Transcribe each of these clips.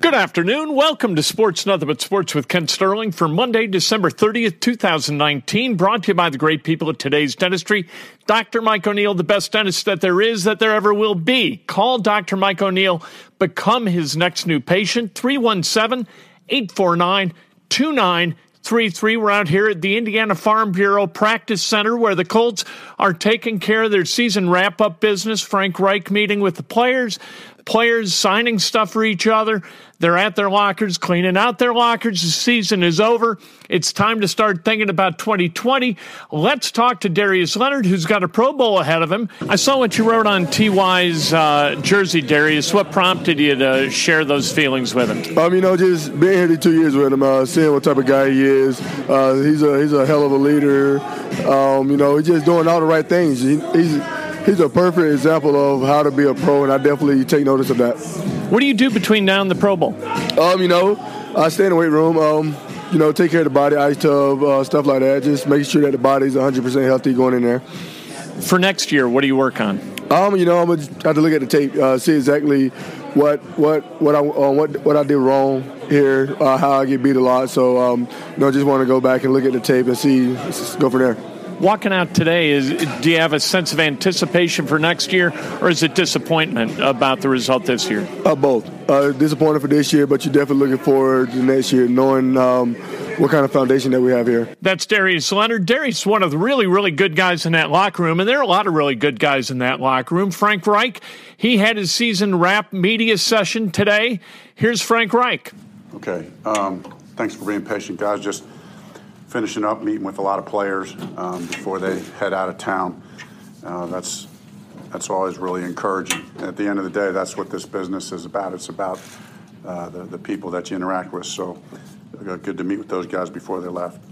Good afternoon. Welcome to Sports Nothing But Sports with Kent Sterling for Monday, December 30th, 2019. Brought to you by the great people at today's dentistry. Dr. Mike O'Neill, the best dentist that there is, that there ever will be. Call Dr. Mike O'Neill. Become his next new patient. 317 849 2933. We're out here at the Indiana Farm Bureau Practice Center where the Colts are taking care of their season wrap up business. Frank Reich meeting with the players players signing stuff for each other. They're at their lockers, cleaning out their lockers. The season is over. It's time to start thinking about 2020. Let's talk to Darius Leonard, who's got a Pro Bowl ahead of him. I saw what you wrote on TY's uh, jersey, Darius. What prompted you to share those feelings with him? Um, you know, just being here two years with him, uh, seeing what type of guy he is. Uh, he's a he's a hell of a leader. Um, you know, he's just doing all the right things. He, he's he's a perfect example of how to be a pro, and I definitely take notice of that. What do you do between now and the Pro Bowl? Um, you know, I stay in the weight room. Um, you know, take care of the body, ice tub, uh, stuff like that. Just make sure that the body's 100% healthy going in there. For next year, what do you work on? Um, you know, I'm gonna have to look at the tape, uh, see exactly what what what I uh, what what I did wrong here, uh, how I get beat a lot. So, um, you know, just want to go back and look at the tape and see, go from there walking out today is do you have a sense of anticipation for next year or is it disappointment about the result this year uh, both uh, disappointed for this year but you're definitely looking forward to next year knowing um, what kind of foundation that we have here. That's Darius Leonard. Darius, one of the really, really good guys in that locker room, and there are a lot of really good guys in that locker room. Frank Reich, he had his season wrap media session today. Here's Frank Reich. Okay. Um, thanks for being patient, guys. Just finishing up, meeting with a lot of players um, before they head out of town. Uh, that's that's always really encouraging. At the end of the day, that's what this business is about. It's about uh, the, the people that you interact with. So uh, good to meet with those guys before they left.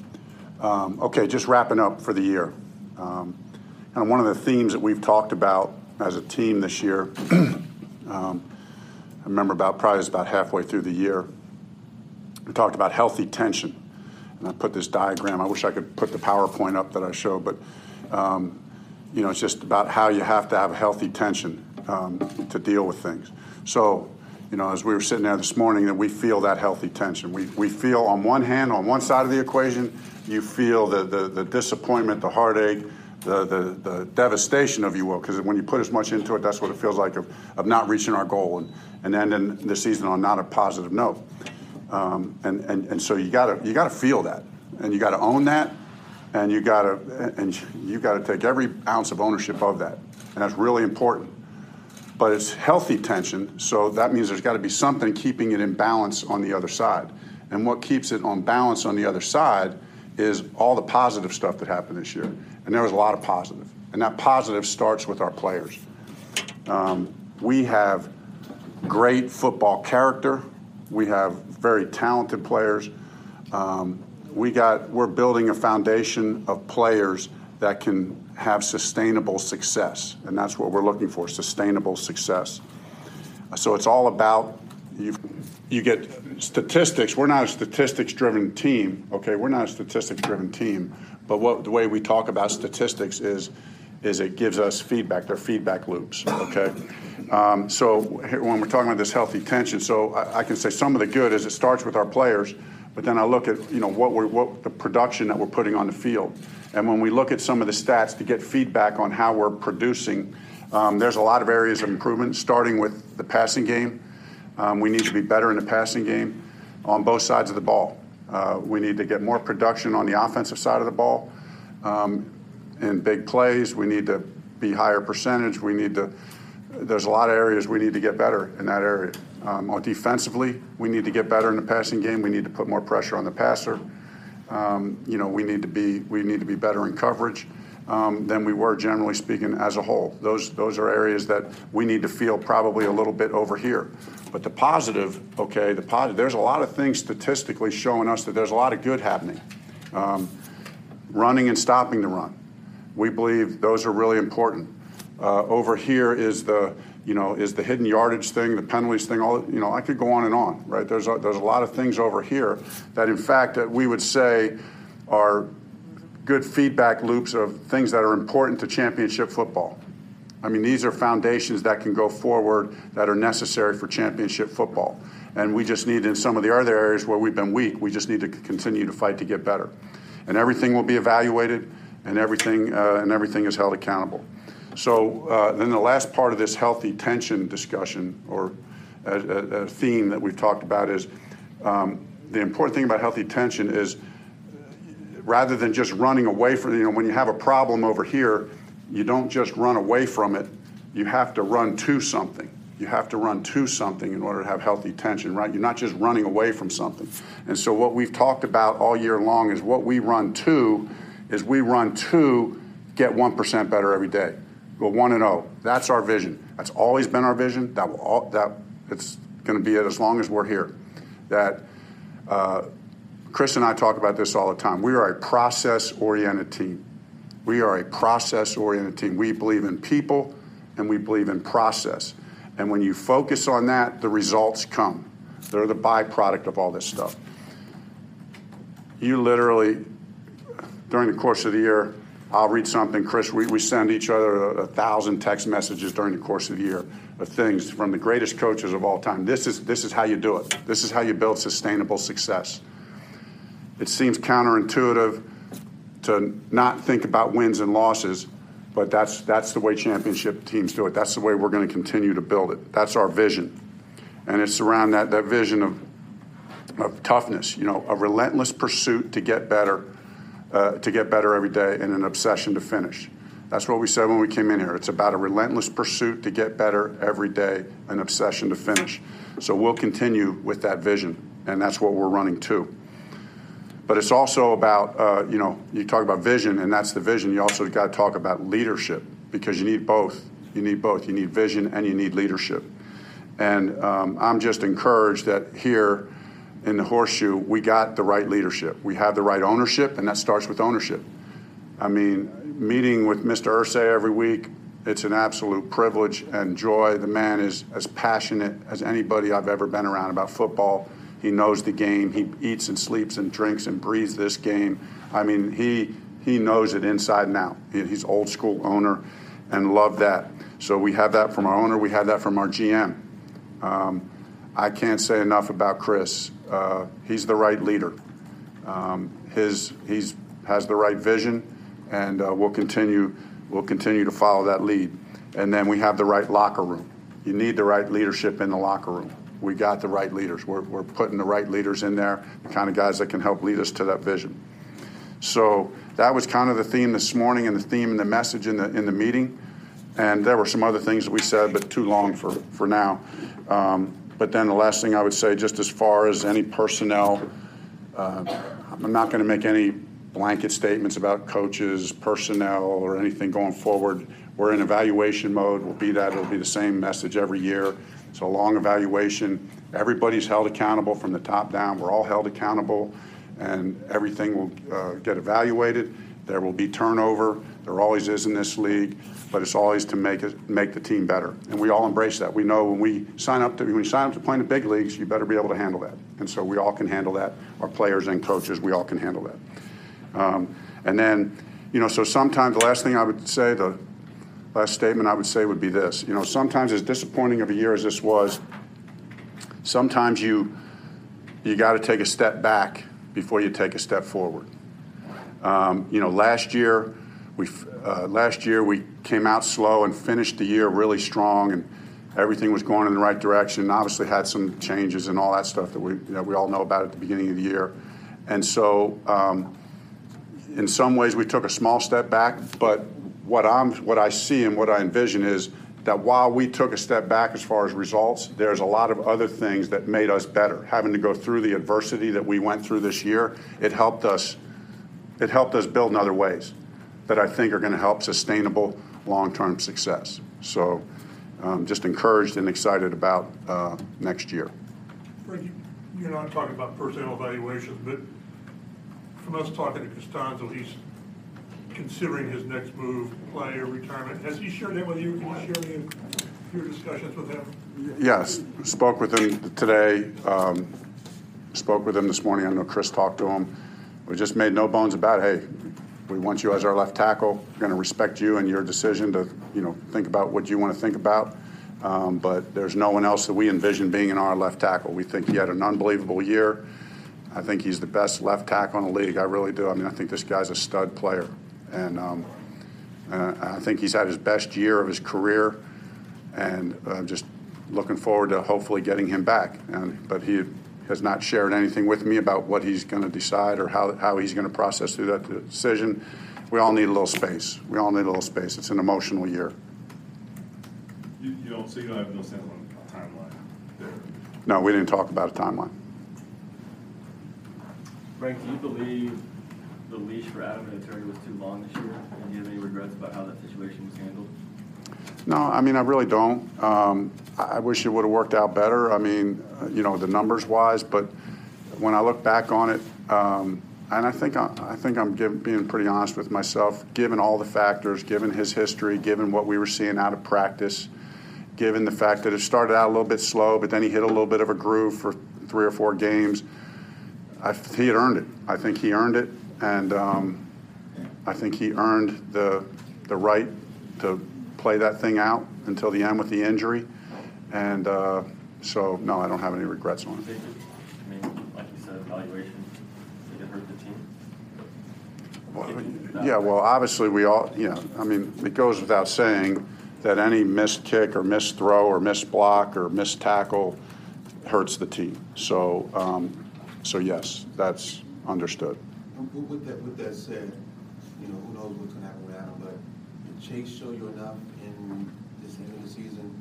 Um, okay, just wrapping up for the year. Um, and one of the themes that we've talked about as a team this year, um, I remember about probably about halfway through the year, we talked about healthy tension and I put this diagram. I wish I could put the PowerPoint up that I showed, but um, you know, it's just about how you have to have a healthy tension um, to deal with things. So, you know, as we were sitting there this morning, that we feel that healthy tension. We, we feel on one hand, on one side of the equation, you feel the, the, the disappointment, the heartache, the, the, the devastation, if you will, because when you put as much into it, that's what it feels like of, of not reaching our goal and, and ending the season on not a positive note. Um, and, and, and so you gotta you gotta feel that, and you gotta own that, and you gotta and you gotta take every ounce of ownership of that, and that's really important. But it's healthy tension, so that means there's got to be something keeping it in balance on the other side. And what keeps it on balance on the other side is all the positive stuff that happened this year, and there was a lot of positive, and that positive starts with our players. Um, we have great football character. We have very talented players. Um, we got we're building a foundation of players that can have sustainable success, and that's what we're looking for: sustainable success. So it's all about you you get statistics. We're not a statistics-driven team. Okay, we're not a statistics-driven team. But what the way we talk about statistics is is it gives us feedback. They're feedback loops. Okay. Um, so when we're talking about this healthy tension, so I, I, can say some of the good is it starts with our players, but then I look at you know what we're what the production that we're putting on the field, and when we look at some of the stats to get feedback on how we're producing, um, there's a lot of areas of improvement. Starting with the passing game, um, we need to be better in the passing game on both sides of the ball. Uh, we need to get more production on the offensive side of the ball. Um, in big plays, we need to be higher percentage. We need to there's a lot of areas we need to get better in that area. Um, defensively, we need to get better in the passing game. We need to put more pressure on the passer. Um, you know, we need to be we need to be better in coverage um, than we were generally speaking as a whole. Those those are areas that we need to feel probably a little bit over here. But the positive, okay, the positive. There's a lot of things statistically showing us that there's a lot of good happening. Um, running and stopping the run, we believe those are really important. Uh, over here is the you know is the hidden yardage thing, the penalties thing. All you know, I could go on and on. Right? There's a, there's a lot of things over here that, in fact, that we would say are good feedback loops of things that are important to championship football. I mean, these are foundations that can go forward that are necessary for championship football. And we just need, in some of the other areas where we've been weak, we just need to continue to fight to get better. And everything will be evaluated, and everything, uh, and everything is held accountable. So uh, then the last part of this healthy tension discussion, or a, a, a theme that we've talked about, is um, the important thing about healthy tension is rather than just running away from, you know, when you have a problem over here, you don't just run away from it. You have to run to something. You have to run to something in order to have healthy tension, right? You're not just running away from something. And so what we've talked about all year long is what we run to is we run to get 1% better every day go one and zero. Oh. That's our vision. That's always been our vision. That will all, that it's going to be it as long as we're here. That uh, Chris and I talk about this all the time. We are a process-oriented team. We are a process-oriented team. We believe in people and we believe in process. And when you focus on that, the results come. They're the byproduct of all this stuff. You literally, during the course of the year, I'll read something, Chris. We, we send each other a, a, thousand text messages during the course of the year of things from the greatest coaches of all time. This is this is how you do it. This is how you build sustainable success. It seems counterintuitive to not think about wins and losses, but that's that's the way championship teams do it. That's the way we're going to continue to build it. That's our vision, and it's around that that vision of of toughness. You know, a relentless pursuit to get better uh, to get better every day and an obsession to finish. That's what we said when we came in here. It's about a relentless pursuit to get better every day, an obsession to finish. So we'll continue with that vision, and that's what we're running to. But it's also about, uh, you know, you talk about vision, and that's the vision. You also got to talk about leadership because you need both. You need both. You need vision and you need leadership. And um, I'm just encouraged that here in the horseshoe, we got the right leadership. We have the right ownership, and that starts with ownership. I mean, meeting with Mr. Irsay every week, it's an absolute privilege and joy. The man is as passionate as anybody I've ever been around about football. He knows the game. He eats and sleeps and drinks and breathes this game. I mean, he he knows it inside and out. He's old school owner, and love that. So we have that from our owner. We have that from our GM. Um, I can't say enough about Chris. Uh, he's the right leader. Um, his he's has the right vision, and uh, we'll continue we'll continue to follow that lead. And then we have the right locker room. You need the right leadership in the locker room. We got the right leaders. We're, we're putting the right leaders in there, the kind of guys that can help lead us to that vision. So that was kind of the theme this morning, and the theme and the message in the in the meeting. And there were some other things that we said, but too long for for now. Um, but then the last thing I would say, just as far as any personnel, uh, I'm not going to make any blanket statements about coaches, personnel, or anything going forward. We're in evaluation mode. We'll be that. It'll be the same message every year. It's a long evaluation. Everybody's held accountable from the top down. We're all held accountable, and everything will uh, get evaluated. There will be turnover. There always is in this league, but it's always to make it make the team better. And we all embrace that. We know when we sign up to when you sign up to play in the big leagues, you better be able to handle that. And so we all can handle that. Our players and coaches, we all can handle that. Um, and then, you know, so sometimes the last thing I would say, the last statement I would say would be this. You know, sometimes as disappointing of a year as this was, sometimes you you got to take a step back before you take a step forward. Um, you know, last year we last year we came out slow and finished the year really strong, and everything was going in the right direction. And Obviously, had some changes and all that stuff that we all know about at the beginning of the year, and so um, in some ways we took a small step back. But what I'm what I see and what I envision is that while we took a step back as far as results, there's a lot of other things that made us better. Having to go through the adversity that we went through this year, it helped us it helped us build in other ways that I think are going to help sustainable long term success. So, um, just encouraged and excited about uh, next year. Frank, you're not talking about personnel evaluations, but from us talking to Castonzo, he's considering his next move, play or retirement. Has he shared that with you? Can you share any of your discussions with him? Yes, spoke with him today. Um, spoke with him this morning. I know Chris talked to him we just made no bones about, hey, we want you as our left tackle. We're going to respect you and your decision to, you know, think about what you want to think about. Um, but there's no one else that we envision being in our left tackle. We think he had an unbelievable year. I think he's the best left tackle in the league. I really do. I mean, I think this guy's a stud player, and um, uh, I think he's had his best year of his career. And uh, just looking forward to hopefully getting him back. And, but he has not shared anything with me about what he's going to decide or how, how he's going to process through that decision. We all need a little space. We all need a little space. It's an emotional year. You, you don't, so you don't have no sense on a timeline there? No, we didn't talk about a timeline. Frank, do you believe the leash for Adam Vinatieri was too long this year? And do you have any regrets about how that situation was handled? No, I mean, I really don't. Um, I wish it would have worked out better. I mean, uh, you know, the numbers wise, but when I look back on it, um, and I think I, think I'm give, being pretty honest with myself, given all the factors, given his history, given what we were seeing out of practice, given the fact that it started out a little bit slow, but then he hit a little bit of a groove for three or four games. I, he had earned it. I think he earned it, and um, I think he earned the the right to play that thing out until the end with the injury. And uh, so, no, I don't have any regrets on it. I mean, like you said, evaluation, did it hurt the team? Well, yeah, well, obviously, we all, you know, I mean, it goes without saying that any missed kick or missed throw or missed block or missed tackle hurts the team. So, um, so yes, that's understood. With that, with that said, you know, who knows what's going to happen with Adam, but did Chase show you enough in this end of the season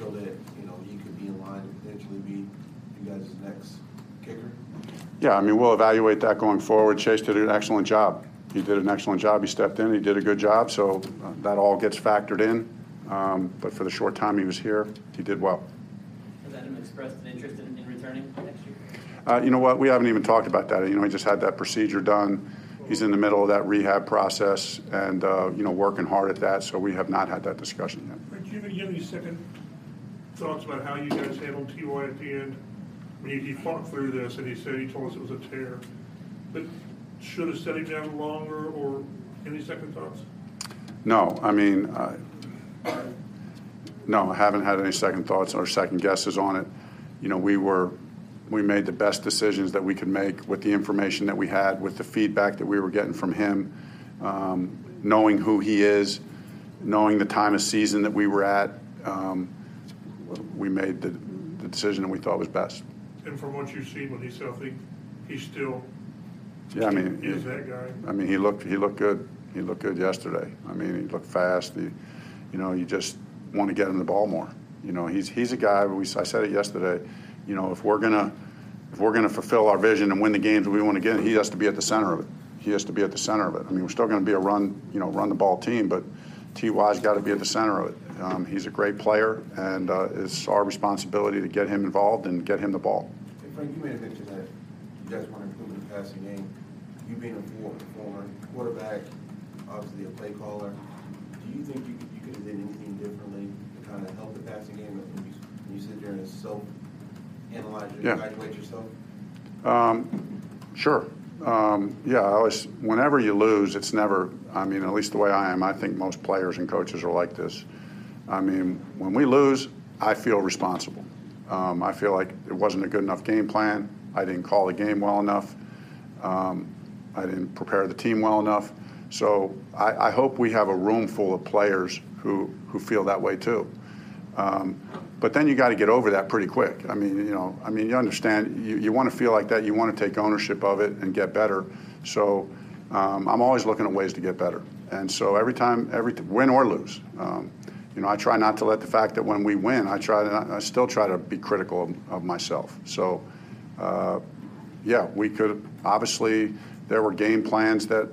to show that, you know, he could be in line to potentially be you guys' next kicker? Yeah, I mean, we'll evaluate that going forward. Chase did an excellent job. He did an excellent job. He stepped in. He did a good job. So uh, that all gets factored in. Um, but for the short time he was here, he did well. Has Adam expressed an interest in, in returning next year? Uh, you know what? We haven't even talked about that. You know, he just had that procedure done. He's in the middle of that rehab process and, uh, you know, working hard at that. So we have not had that discussion yet. Do you have any second thoughts about how you guys handled T.Y. at the end? I mean, he fought through this and he said he told us it was a tear. But should have set him down longer or any second thoughts? No, I mean, uh, no, I haven't had any second thoughts or second guesses on it. You know, we were we made the best decisions that we could make with the information that we had, with the feedback that we were getting from him, um, knowing who he is, knowing the time of season that we were at. Um, we made the, the decision that we thought was best. And from what you've seen when he's healthy, he's still Yeah, I mean, is that guy. I mean, he looked he looked good. He looked good yesterday. I mean, he looked fast. He, you know, you just want to get him the ball more. You know, he's he's a guy. We I said it yesterday. You know, if we're gonna if we're gonna fulfill our vision and win the games that we want to get, he has to be at the center of it. He has to be at the center of it. I mean, we're still going to be a run, you know, run the ball team, but Ty's got to be at the center of it. Um, he's a great player, and uh, it's our responsibility to get him involved and get him the ball. Hey, Frank, you made a mention that you guys want to improve the passing game. You being a former quarterback, obviously a play caller. Do you think you, could- you could have did anything differently to kind of help the passing game when you, when you sit there and self-analyze, Yeah. evaluate yourself? Um, Sure. Um, Yeah, I always, whenever you lose, it's never, I mean, at least the way I am, I think most players and coaches are like this. I mean, when we lose, I feel responsible. Um, I feel like it wasn't a good enough game plan. I didn't call the game well enough. Um, I didn't prepare the team well enough. So I, I hope we have a room full of players who, who feel that way too. Um, but then you got to get over that pretty quick. I mean, you know, I mean, you understand. You, you want to feel like that. You want to take ownership of it and get better. So um, I'm always looking at ways to get better. And so every time, every win or lose, um, you know, I try not to let the fact that when we win, I try to, I still try to be critical of, of myself. So, uh, yeah, we could obviously there were game plans that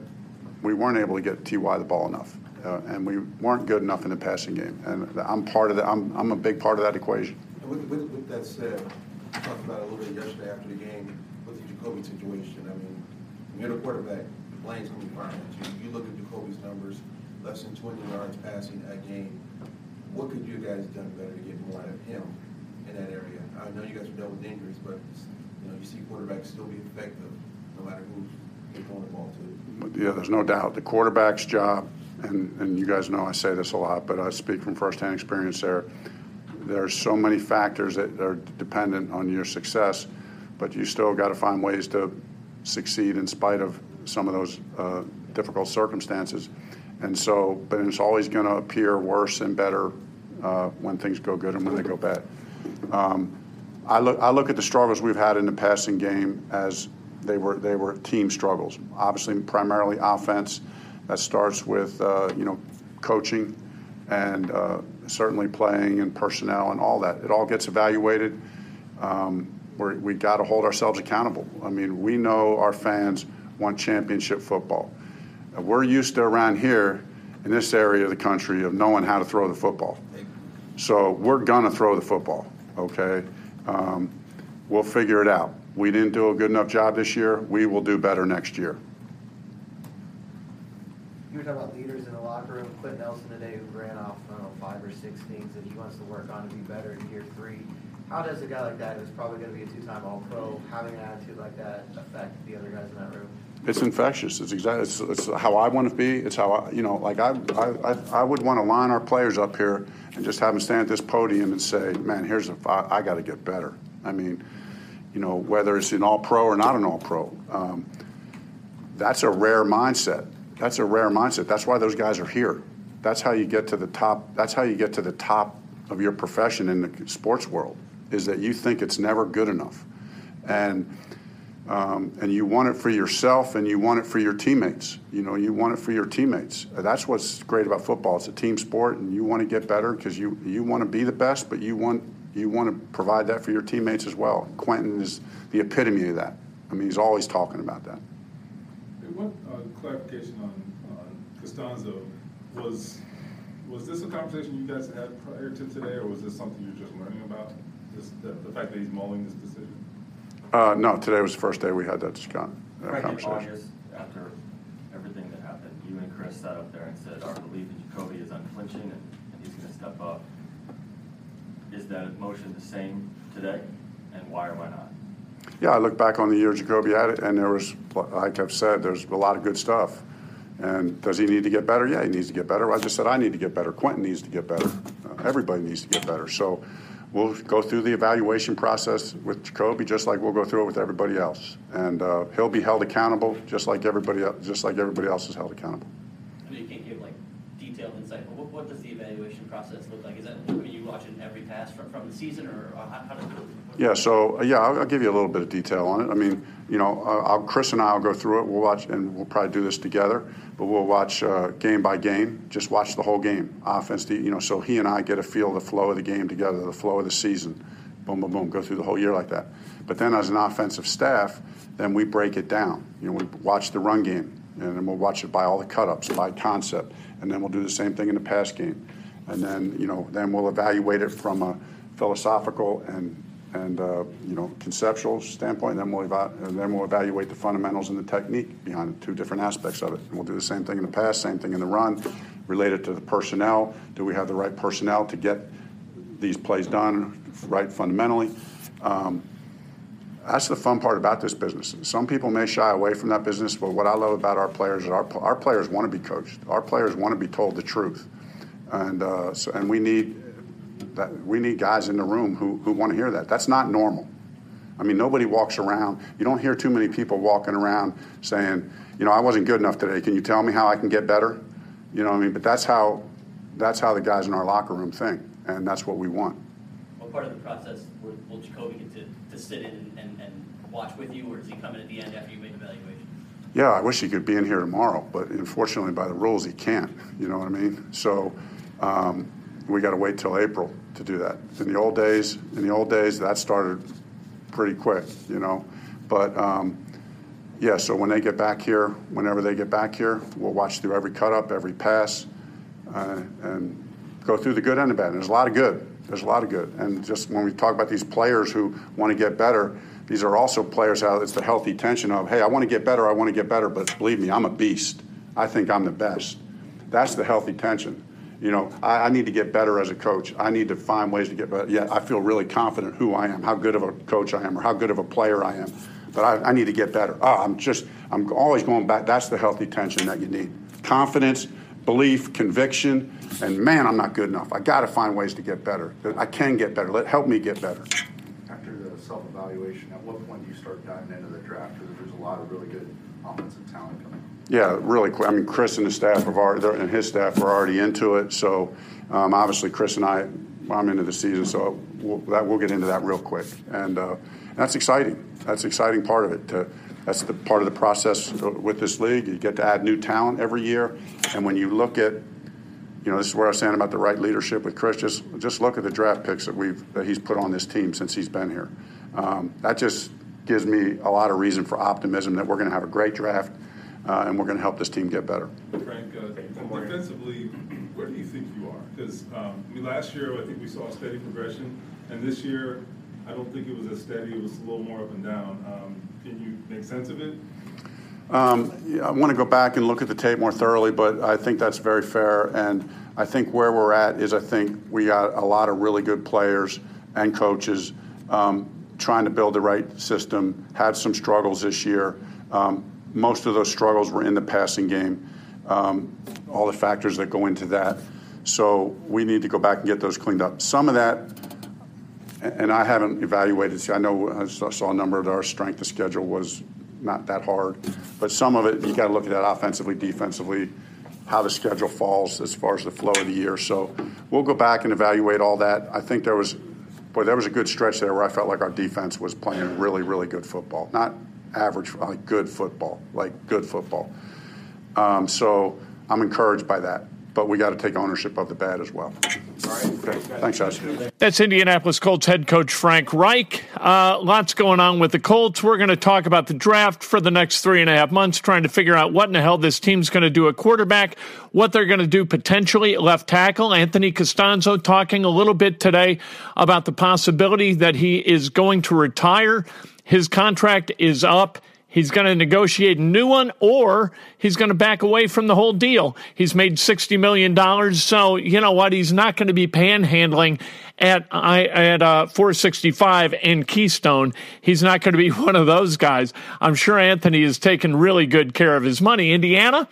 we weren't able to get Ty the ball enough, uh, and we weren't good enough in the passing game. And I'm part of that. I'm, I'm a big part of that equation. With, with, with that said, we talked about it a little bit yesterday after the game with the Jacoby situation. I mean, when you're the quarterback, the blame's going to be at you. You look at Jacoby's numbers, less than 20 yards passing a game. What could you guys have done better to get more out of him in that area? I know you guys have dealt with injuries, but you know you see quarterbacks still be effective no matter who they're throwing the ball to. Yeah, there's no doubt. The quarterback's job, and, and you guys know I say this a lot, but I speak from firsthand experience there. There are so many factors that are dependent on your success, but you still got to find ways to succeed in spite of some of those uh, difficult circumstances. And so, but it's always going to appear worse and better uh, when things go good and when they go bad. Um, I look, I look at the struggles we've had in the passing game as they were they were team struggles. Obviously, primarily offense. That starts with uh, you know coaching and uh, certainly playing and personnel and all that. It all gets evaluated. Um, we got to hold ourselves accountable. I mean, we know our fans want championship football. We're used to around here in this area of the country of knowing how to throw the football. So we're gonna throw the football. Okay, um, we'll figure it out. We didn't do a good enough job this year. We will do better next year. You were talking about leaders in the locker room. Quentin Nelson today, who ran off, I don't know, five or six things that he wants to work on to be better in year three. How does a guy like that, who's probably going to be a two-time All-Pro, having an attitude like that affect the other guys in that room? It's infectious. It's exactly. It's, it's how I want to be. It's how I, you know, like I, I, I- would want to line our players up here and just have them stand at this podium and say, "Man, here's a. I, I got to get better." I mean, you know, whether it's an All Pro or not an All Pro, um, that's a rare mindset. That's a rare mindset. That's why those guys are here. That's how you get to the top. That's how you get to the top of your profession in the sports world. Is that you think it's never good enough, and um, and you want it for yourself and you want it for your teammates. You know, you want it for your teammates. That's what's great about football. It's a team sport, and you want to get better because you you want to be the best, but you want you want to provide that for your teammates as well. Quentin is the epitome of that. I mean, he's always talking about that. Hey, One uh, clarification on, on Castonzo, was, was this a conversation you guys had prior to today, or was this something you're just learning about? This, the, the fact that he's mulling this decision? Uh, no, today was the first day we had that discussion, that Frank, in conversation. August, after everything that happened, you and Chris sat up there and said, our belief in Jacoby is unflinching and, and he's gonna step up. Is that motion the same today, and why or why not? Yeah, I look back on the year Jacoby had it, and there was, like I've said, there's a lot of good stuff. And does he need to get better? Yeah, he needs to get better. I just said I need to get better. Quentin needs to get better. Uh, everybody needs to get better. So we'll go through the evaluation process with Jacoby, just like we'll go through it with everybody else. And uh, he'll be held accountable, just like everybody, just like everybody else is held accountable. I know you can't give like detailed insight, but what, does the evaluation process look like? Is that, I mean, you watch watching every pass from, from the season, or how, how does it? Yeah, so yeah, I'll, I'll give you a little bit of detail on it. I mean, you know, I'll, Chris and I will go through it. We'll watch, and we'll probably do this together. But we'll watch uh, game by game. Just watch the whole game, offense. You know, so he and I get a feel of the flow of the game together, the flow of the season. Boom, boom, boom. Go through the whole year like that. But then, as an offensive staff, then we break it down. You know, we watch the run game, and then we'll watch it by all the cut-ups, by concept, and then we'll do the same thing in the pass game. And then, you know, then we'll evaluate it from a philosophical and and uh, you know conceptual standpoint. Then we'll eva- then we'll evaluate the fundamentals and the technique behind the two different aspects of it. And we'll do the same thing in the pass, same thing in the run, related to the personnel. Do we have the right personnel to get these plays done right fundamentally? Um, that's the fun part about this business. Some people may shy away from that business, but what I love about our players is our, our players want to be coached. Our players want to be told the truth, and uh, so, and we need that we need guys in the room who, who want to hear that. That's not normal. I mean, nobody walks around. You don't hear too many people walking around saying, you know, I wasn't good enough today. Can you tell me how I can get better? You know what I mean? But that's how that's how the guys in our locker room think, and that's what we want. What part of the process will, will Jacoby get to, to sit in and, and, watch with you, or does he come in at the end after you make the evaluation? Yeah, I wish he could be in here tomorrow, but unfortunately, by the rules, he can't. You know what I mean? So um, we got to wait till April to do that. In the old days, in the old days, that started pretty quick, you know. But um, yeah, so when they get back here, whenever they get back here, we'll watch through every cut up, every pass, uh, and go through the good and the bad. And there's a lot of good. There's a lot of good. And just when we talk about these players who want to get better, these are also players how it's the healthy tension of, hey, I want to get better, I want to get better, but believe me, I'm a beast. I think I'm the best. That's the healthy tension. You know, I, I, need to get better as a coach. I need to find ways to get better. Yeah, I feel really confident who I am, how good of a coach I am, or how good of a player I am. But I, I need to get better. Oh, I'm just, I'm always going back. That's the healthy tension that you need. Confidence, belief, conviction, and man, I'm not good enough. I got to find ways to get better. I can get better. Let help me get better. After the self-evaluation, at what point do you start diving into the draft? Because there's a lot of really good offensive talent coming. Yeah, really. I mean, Chris and his staff have already, and his staff are already into it. So, um, obviously, Chris and I, I'm into the season, so we'll, that, we'll get into that real quick. And uh, that's exciting. That's exciting part of it. To, that's the part of the process with this league. You get to add new talent every year, and when you look at, you know, this is where I was saying about the right leadership with Chris. Just just look at the draft picks that we've that he's put on this team since he's been here. Um, that just gives me a lot of reason for optimism that we're going to have a great draft uh, and we're going to help this team get better. Frank, uh, defensively, where do you think you are? Because um, I mean, last year I think we saw a steady progression, and this year I don't think it was as steady. It was a little more up and down. Um, can you make sense of it? Um, I want to go back and look at the tape more thoroughly, but I think that's very fair. And I think where we're at is I think we got a lot of really good players and coaches um, trying to build the right system. Had some struggles this year. Um, most of those struggles were in the passing game, um, all the factors that go into that. So we need to go back and get those cleaned up. Some of that, and I haven't evaluated. See, I know I saw a number of our strength of schedule was not that hard, but some of it you got to look at that offensively, defensively, how the schedule falls as far as the flow of the year. So we'll go back and evaluate all that. I think there was, boy, there was a good stretch there where I felt like our defense was playing really, really good football. Not average, like good football, like good football. Um, so I'm encouraged by that, but we got to take ownership of the bad as well. Okay. Thanks, Josh. That's Indianapolis Colts head coach Frank Reich. Uh, lots going on with the Colts. We're going to talk about the draft for the next three and a half months, trying to figure out what in the hell this team's going to do at quarterback, what they're going to do potentially at left tackle. Anthony Castonzo talking a little bit today about the possibility that he is going to retire his contract is up. He's going to negotiate a new one or he's going to back away from the whole deal. He's made $60 million. So, you know what? He's not going to be panhandling at, at uh, 465 and Keystone. He's not going to be one of those guys. I'm sure Anthony has taken really good care of his money. Indiana,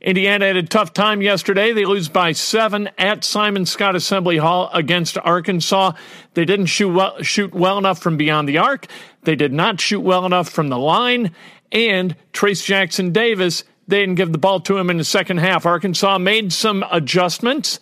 Indiana had a tough time yesterday. They lose by seven at Simon Skjodt Assembly Hall against Arkansas. They didn't shoot well, shoot well enough from beyond the arc. They did not shoot well enough from the line. And Trayce Jackson Davis, they didn't give the ball to him in the second half. Arkansas made some adjustments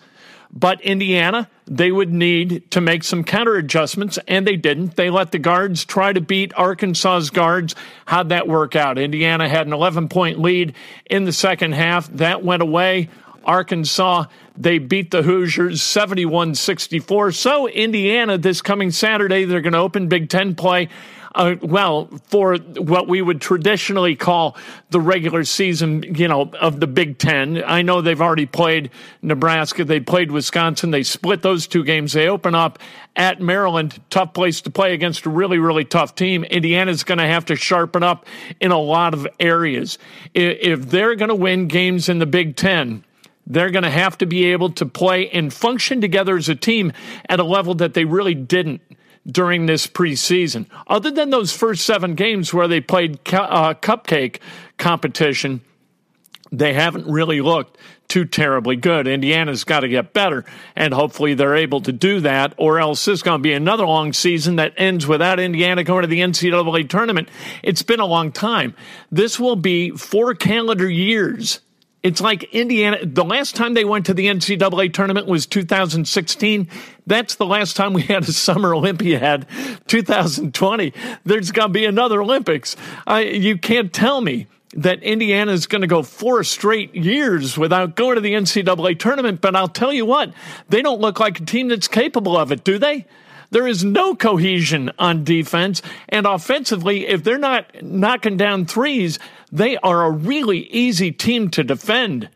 but Indiana, they would need to make some counter adjustments, and they didn't. They let the guards try to beat Arkansas's guards. How'd that work out? Indiana had an 11 point lead in the second half. That went away. Arkansas, they beat the Hoosiers 71 64. So, Indiana, this coming Saturday, they're going to open Big Ten play uh, well, for what we would traditionally call the regular season, you know, of the Big Ten. I know they've already played Nebraska, they played Wisconsin, they split those two games. They open up at Maryland, tough place to play against a really, really tough team. Indiana's going to have to sharpen up in a lot of areas. If they're going to win games in the Big Ten, they're going to have to be able to play and function together as a team at a level that they really didn't during this preseason. Other than those first seven games where they played uh, cupcake competition, they haven't really looked too terribly good. Indiana's got to get better, and hopefully they're able to do that, or else it's going to be another long season that ends without Indiana going to the NCAA tournament. It's been a long time. This will be four calendar years it's like Indiana. The last time they went to the NCAA tournament was 2016. That's the last time we had a Summer Olympiad, 2020. There's going to be another Olympics. I, you can't tell me that Indiana is going to go four straight years without going to the NCAA tournament. But I'll tell you what, they don't look like a team that's capable of it, do they? There is no cohesion on defense. And offensively, if they're not knocking down threes, they are a really easy team to defend.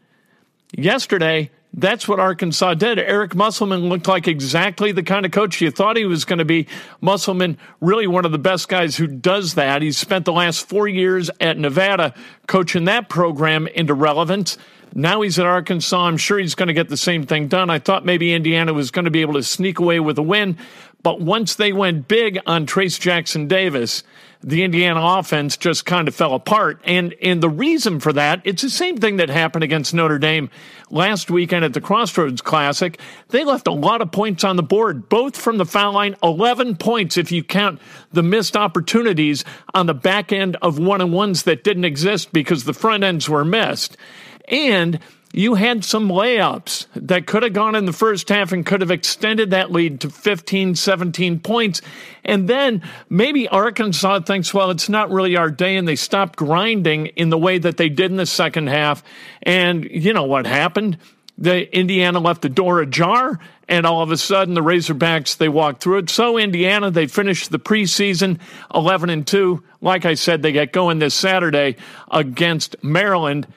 Yesterday, that's what Arkansas did. Eric Musselman looked like exactly the kind of coach you thought he was going to be. Musselman, really one of the best guys who does that. He's spent the last four years at Nevada coaching that program into relevance. Now he's at Arkansas. I'm sure he's going to get the same thing done. I thought maybe Indiana was going to be able to sneak away with a win, but once they went big on Trayce Jackson Davis, the Indiana offense just kind of fell apart. And and the reason for that, it's the same thing that happened against Notre Dame last weekend at the Crossroads Classic. They left a lot of points on the board, both from the foul line, 11 points if you count the missed opportunities on the back end of one and ones that didn't exist because the front ends were missed. And you had some layups that could have gone in the first half and could have extended that lead to 15, 17 points. And then maybe Arkansas thinks, well, it's not really our day, and they stopped grinding in the way that they did in the second half. And you know what happened? The Indiana left the door ajar, and all of a sudden the Razorbacks they walked through it. So Indiana they finished the preseason 11 and 2. Like I said, they get going this Saturday against Maryland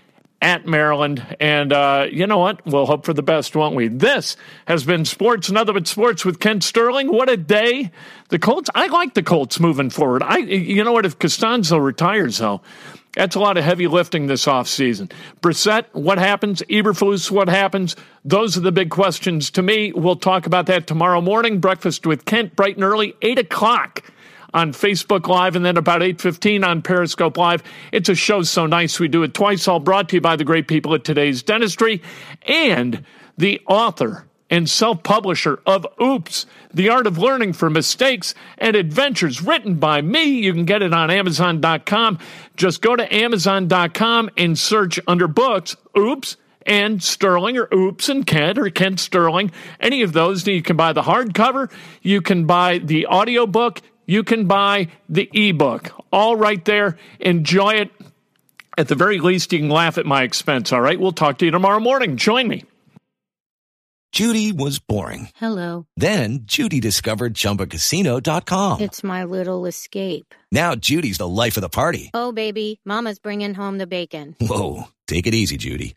at Maryland. And uh, you know what? We'll hope for the best, won't we? This has been Sports, another but Sports with Kent Sterling. What a day. The Colts, I like the Colts moving forward. I, You know what? If Castonzo retires, though, that's a lot of heavy lifting this offseason. Brissett, what happens? Eberflus, what happens? Those are the big questions to me. We'll talk about that tomorrow morning. Breakfast with Kent, bright and early, 8 o'clock on Facebook Live and then about 8.15 on Periscope Live. It's a show so nice we do it twice, all brought to you by the great people at Today's Dentistry and the author and self-publisher of Oops, The Art of Learning from Mistakes and Adventures, written by me. You can get it on Amazon.com. Just go to Amazon.com and search under books, Oops, and Sterling or Oops and Kent or Kent Sterling. Any of those. You can buy the hardcover. You can buy the audiobook you can buy the ebook. All right there. Enjoy it. At the very least, you can laugh at my expense. All right. We'll talk to you tomorrow morning. Join me. Judy was boring. Hello. Then Judy discovered chumbacasino.com. It's my little escape. Now Judy's the life of the party. Oh, baby. Mama's bringing home the bacon. Whoa. Take it easy, Judy.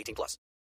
18 plus.